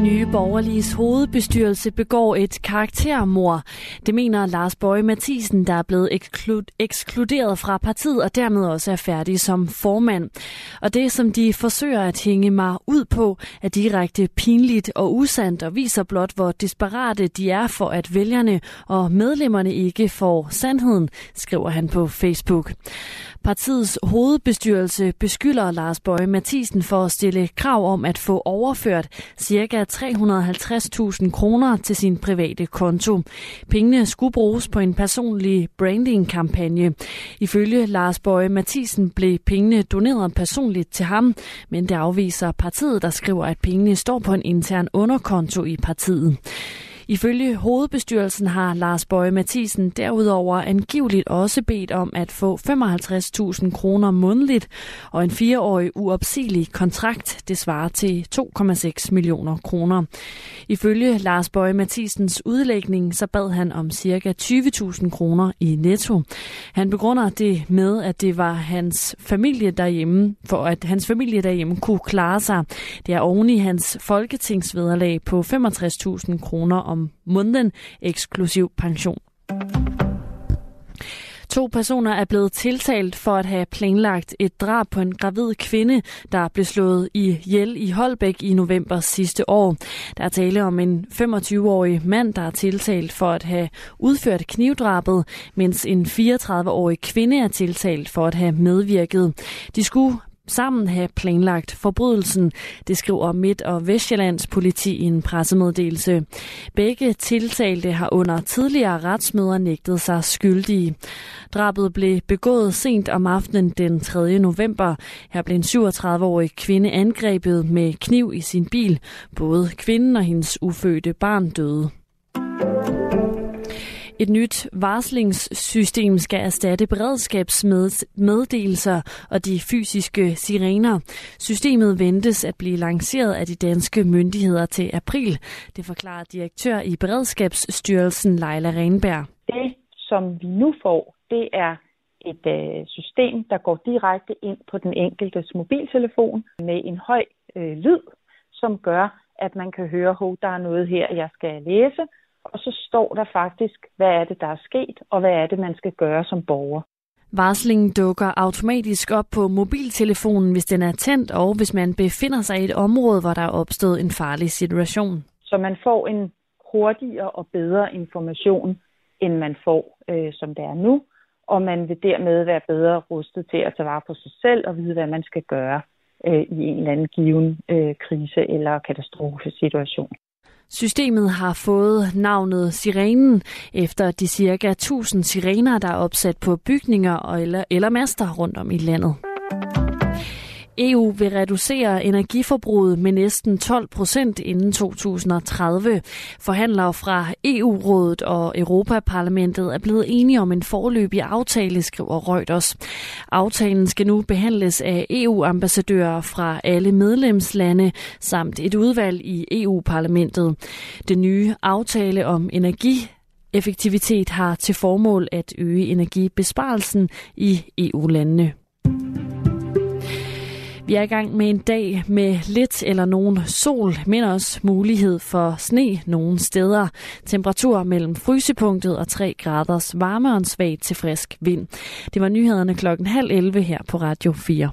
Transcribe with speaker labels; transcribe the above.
Speaker 1: Nye Borgerliges hovedbestyrelse begår et karaktermord. Det mener Lars Bøje Mathisen, der er blevet ekskluderet fra partiet og dermed også er færdig som formand. Og det, som de forsøger at hænge mig ud på, er direkte pinligt og usandt og viser blot, hvor desperate de er for, at vælgerne og medlemmerne ikke får sandheden, skriver han på Facebook. Partiets hovedbestyrelse beskylder Lars Bøje Mathisen for at stille krav om at få overført cirka 350.000 kroner til sin private konto. Pengene skulle bruges på en personlig branding-kampagne. Ifølge Lars Bøje Mathisen blev pengene doneret personligt til ham, men det afviser partiet, der skriver, at pengene står på en intern underkonto i partiet. Ifølge hovedbestyrelsen har Lars Bøje Mathisen derudover angiveligt også bedt om at få 55.000 kroner månedligt og en fireårig uopsigelig kontrakt. Det svarer til 2,6 millioner kroner. Ifølge Lars Bøje Mathisens udlægning så bad han om ca. 20.000 kroner i netto. Han begrunder det med, at det var hans familie derhjemme, for at hans familie derhjemme kunne klare sig. Det er oven i hans folketingsvederlag på 65.000 kroner om om måneden eksklusiv pension. To personer er blevet tiltalt for at have planlagt et drab på en gravid kvinde, der blev slået ihjel i Holbæk i november sidste år. Der er tale om en 25-årig mand, der er tiltalt for at have udført knivdrabet, mens en 34-årig kvinde er tiltalt for at have medvirket. De skulle sammen have planlagt forbrydelsen, det skriver Midt- og Vestjyllands politi i en pressemeddelelse. Begge tiltalte har under tidligere retsmøder nægtet sig skyldige. Drabet blev begået sent om aftenen den 3. november. Her blev en 37-årig kvinde angrebet med kniv i sin bil. Både kvinden og hendes ufødte barn døde. Et nyt varslingssystem skal erstatte beredskabsmeddelelser og de fysiske sirener. Systemet ventes at blive lanceret af de danske myndigheder til april. Det forklarer direktør i Beredskabsstyrelsen Leila Renberg.
Speaker 2: Det, som vi nu får, det er et øh, system, der går direkte ind på den enkeltes mobiltelefon med en høj øh, lyd, som gør, at man kan høre, at der er noget her, jeg skal læse, og så står der faktisk, hvad er det, der er sket, og hvad er det, man skal gøre som borger.
Speaker 1: Varslingen dukker automatisk op på mobiltelefonen, hvis den er tændt, og hvis man befinder sig i et område, hvor der er opstået en farlig situation.
Speaker 2: Så man får en hurtigere og bedre information, end man får, øh, som det er nu, og man vil dermed være bedre rustet til at tage vare på sig selv og vide, hvad man skal gøre øh, i en eller anden given øh, krise eller katastrofesituation.
Speaker 1: Systemet har fået navnet Sirenen efter de cirka 1000 sirener, der er opsat på bygninger eller, eller master rundt om i landet. EU vil reducere energiforbruget med næsten 12 procent inden 2030. Forhandlere fra EU-rådet og Europaparlamentet er blevet enige om en forløbig aftale, skriver Reuters. Aftalen skal nu behandles af EU-ambassadører fra alle medlemslande samt et udvalg i EU-parlamentet. Den nye aftale om energi Effektivitet har til formål at øge energibesparelsen i EU-landene. Vi er i gang med en dag med lidt eller nogen sol, men også mulighed for sne nogle steder. Temperatur mellem frysepunktet og 3 graders varme og en svag til frisk vind. Det var nyhederne klokken halv 11 her på Radio 4.